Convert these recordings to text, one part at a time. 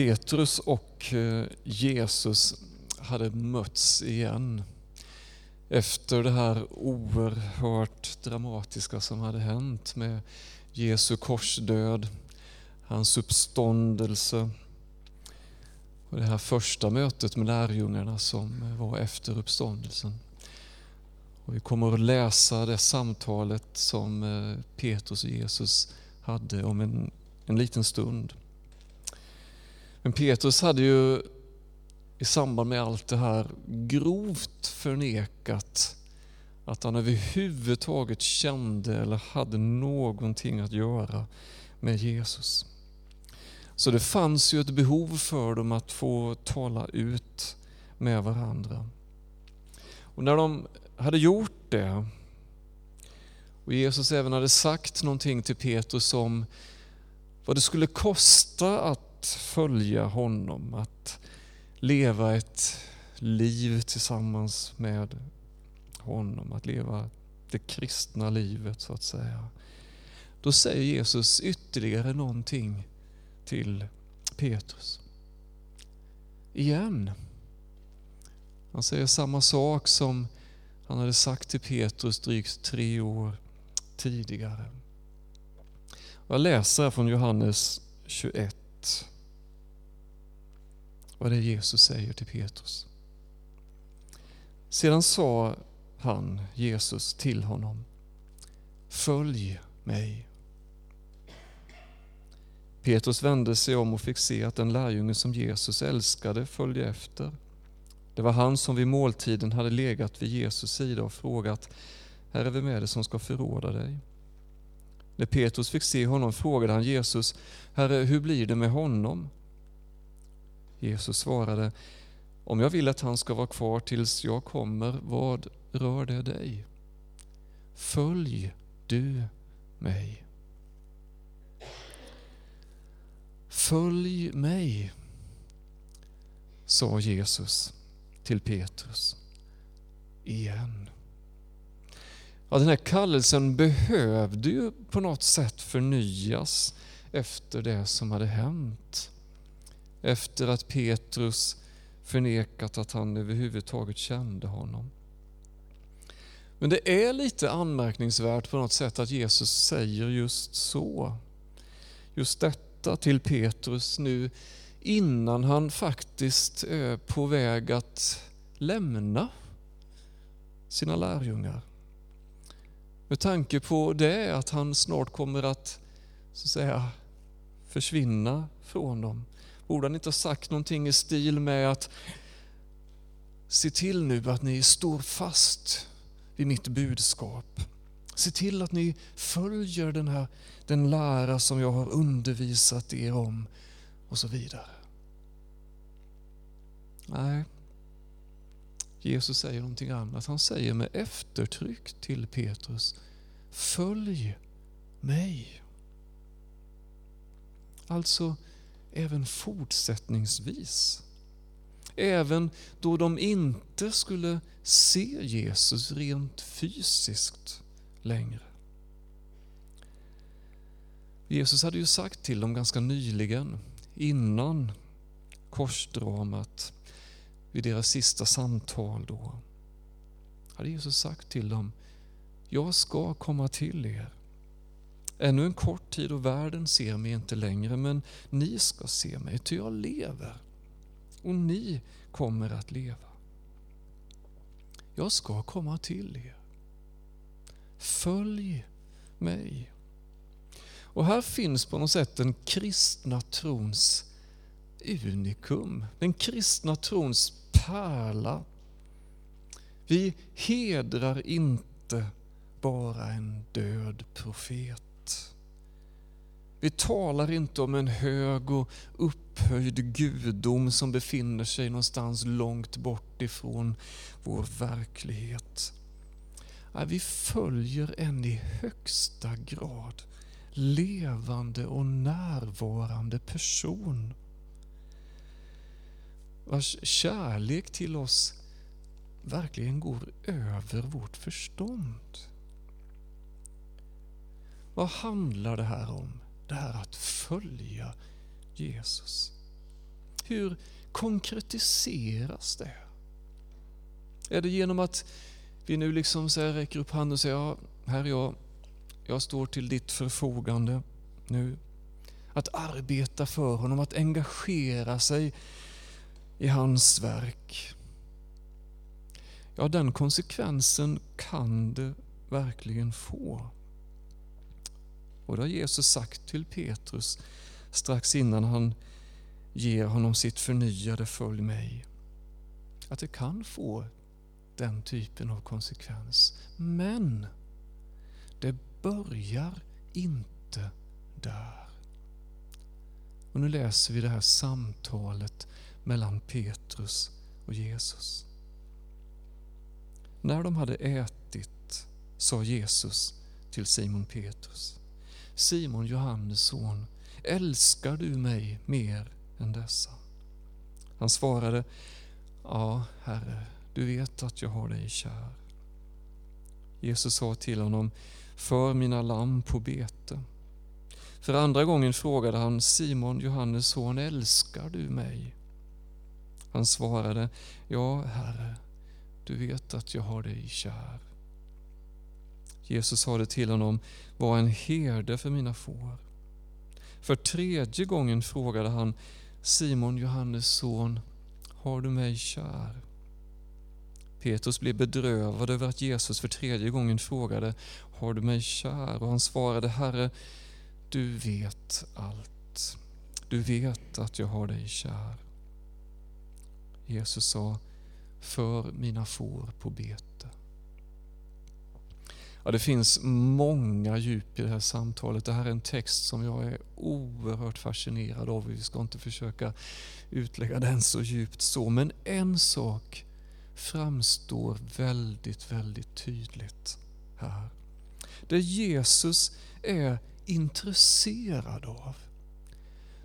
Petrus och eh, Jesus hade mötts igen efter det här oerhört dramatiska som hade hänt med Jesu korsdöd, hans uppståndelse och det här första mötet med lärjungarna som var efter uppståndelsen. Och vi kommer att läsa det samtalet som eh, Petrus och Jesus hade om en, en liten stund. Men Petrus hade ju i samband med allt det här grovt förnekat att han överhuvudtaget kände eller hade någonting att göra med Jesus. Så det fanns ju ett behov för dem att få tala ut med varandra. Och när de hade gjort det och Jesus även hade sagt någonting till Petrus om vad det skulle kosta att att följa honom, att leva ett liv tillsammans med honom, att leva det kristna livet så att säga. Då säger Jesus ytterligare någonting till Petrus. Igen. Han säger samma sak som han hade sagt till Petrus drygt tre år tidigare. Jag läser från Johannes 21 vad det är Jesus säger till Petrus. Sedan sa han, Jesus, till honom, följ mig. Petrus vände sig om och fick se att den lärjunge som Jesus älskade följde efter. Det var han som vid måltiden hade legat vid Jesus sida och frågat, Herre, vem är det som ska förråda dig? När Petrus fick se honom frågade han Jesus, Herre, hur blir det med honom? Jesus svarade, om jag vill att han ska vara kvar tills jag kommer, vad rör det dig? Följ du mig. Följ mig, sa Jesus till Petrus igen. Ja, den här kallelsen behövde ju på något sätt förnyas efter det som hade hänt efter att Petrus förnekat att han överhuvudtaget kände honom. Men det är lite anmärkningsvärt på något sätt att Jesus säger just så. Just detta till Petrus nu innan han faktiskt är på väg att lämna sina lärjungar. Med tanke på det att han snart kommer att, så att säga, försvinna från dem. Borde han inte ha sagt någonting i stil med att se till nu att ni står fast vid mitt budskap. Se till att ni följer den, här, den lära som jag har undervisat er om och så vidare. Nej, Jesus säger någonting annat. Han säger med eftertryck till Petrus, följ mig. Alltså, även fortsättningsvis. Även då de inte skulle se Jesus rent fysiskt längre. Jesus hade ju sagt till dem ganska nyligen, innan korsdramat, vid deras sista samtal då, hade Jesus sagt till dem, jag ska komma till er. Ännu en kort tid och världen ser mig inte längre, men ni ska se mig, ty jag lever. Och ni kommer att leva. Jag ska komma till er. Följ mig. Och här finns på något sätt den kristna trons unikum, den kristna trons pärla. Vi hedrar inte bara en död profet. Vi talar inte om en hög och upphöjd gudom som befinner sig någonstans långt bort ifrån vår verklighet. Vi följer en i högsta grad levande och närvarande person vars kärlek till oss verkligen går över vårt förstånd. Vad handlar det här om? Det här att följa Jesus. hur konkretiseras det? Är det genom att vi nu liksom så räcker upp handen och säger, ja, här är jag, jag står till ditt förfogande nu. Att arbeta för honom, att engagera sig i hans verk. Ja, den konsekvensen kan det verkligen få. Och det har Jesus sagt till Petrus strax innan han ger honom sitt förnyade följ mig. Att det kan få den typen av konsekvens. Men det börjar inte där. Och nu läser vi det här samtalet mellan Petrus och Jesus. När de hade ätit sa Jesus till Simon Petrus. Simon Johannes son, älskar du mig mer än dessa? Han svarade, ja, Herre, du vet att jag har dig kär. Jesus sa till honom, för mina lamm på bete. För andra gången frågade han Simon, Johannes son, älskar du mig? Han svarade, ja, Herre, du vet att jag har dig kär. Jesus sade till honom, var en herde för mina får. För tredje gången frågade han, Simon, Johannes son, har du mig kär? Petrus blev bedrövad över att Jesus för tredje gången frågade, har du mig kär? Och han svarade, Herre, du vet allt. Du vet att jag har dig kär. Jesus sa, för mina får på bete. Ja, det finns många djup i det här samtalet. Det här är en text som jag är oerhört fascinerad av. Vi ska inte försöka utlägga den så djupt så. Men en sak framstår väldigt, väldigt tydligt här. Det Jesus är intresserad av.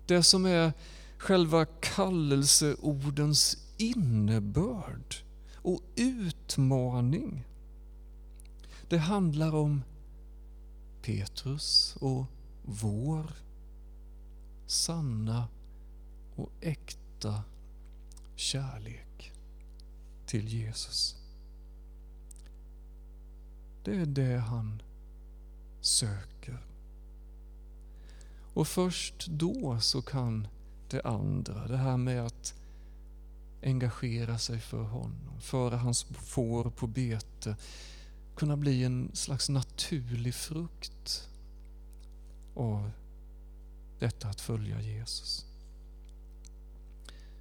Det som är själva kallelseordens innebörd och utmaning. Det handlar om Petrus och vår sanna och äkta kärlek till Jesus. Det är det han söker. Och först då så kan det andra, det här med att engagera sig för honom, föra hans får på bete, kunna bli en slags naturlig frukt av detta att följa Jesus.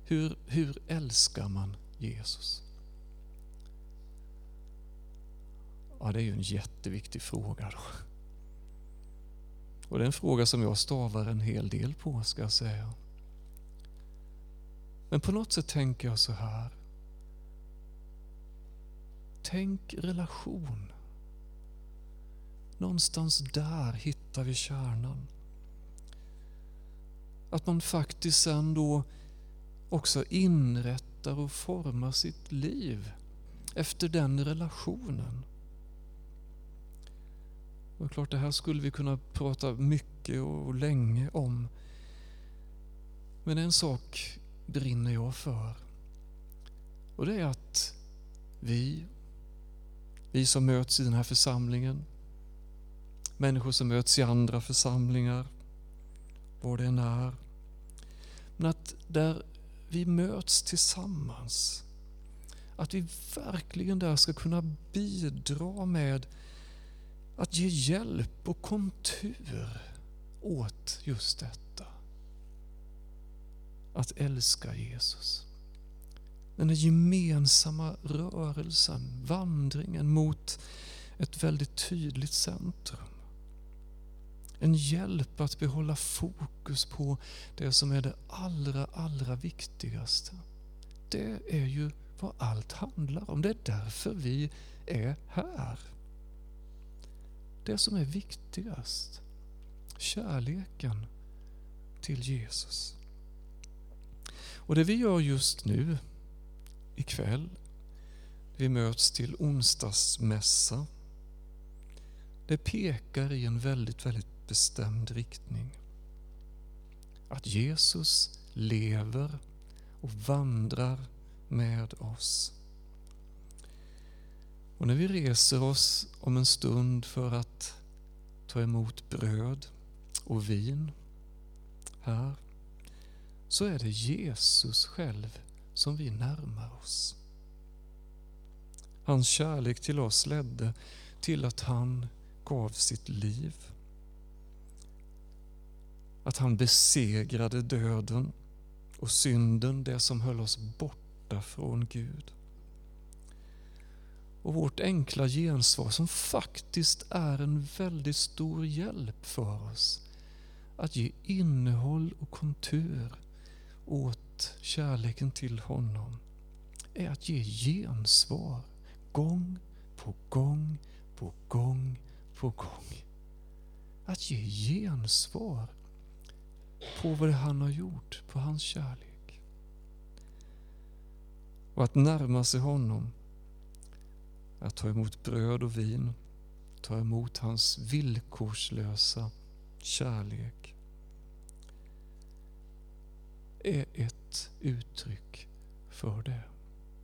Hur, hur älskar man Jesus? Ja, det är ju en jätteviktig fråga. Då. Och det är en fråga som jag stavar en hel del på, ska jag säga. Men på något sätt tänker jag så här. Tänk relation. Någonstans där hittar vi kärnan. Att man faktiskt sen då också inrättar och formar sitt liv efter den relationen. Och klart, det här skulle vi kunna prata mycket och länge om. Men en sak brinner jag för. Och det är att vi, vi som möts i den här församlingen, människor som möts i andra församlingar, var det än är. Men att där vi möts tillsammans, att vi verkligen där ska kunna bidra med att ge hjälp och kontur åt just detta. Att älska Jesus. Den här gemensamma rörelsen, vandringen mot ett väldigt tydligt centrum. En hjälp att behålla fokus på det som är det allra, allra viktigaste. Det är ju vad allt handlar om. Det är därför vi är här det som är viktigast. Kärleken till Jesus. Och det vi gör just nu, ikväll, vi möts till onsdagsmässa. Det pekar i en väldigt, väldigt bestämd riktning. Att Jesus lever och vandrar med oss. Och när vi reser oss om en stund för att ta emot bröd och vin här, så är det Jesus själv som vi närmar oss. Hans kärlek till oss ledde till att han gav sitt liv. Att han besegrade döden och synden, det som höll oss borta från Gud. Och vårt enkla gensvar som faktiskt är en väldigt stor hjälp för oss att ge innehåll och kontur åt kärleken till honom är att ge gensvar gång på gång på gång på gång. Att ge gensvar på vad han har gjort, på hans kärlek. Och att närma sig honom, att ta emot bröd och vin, ta emot hans villkorslösa kärlek är ett uttryck för det.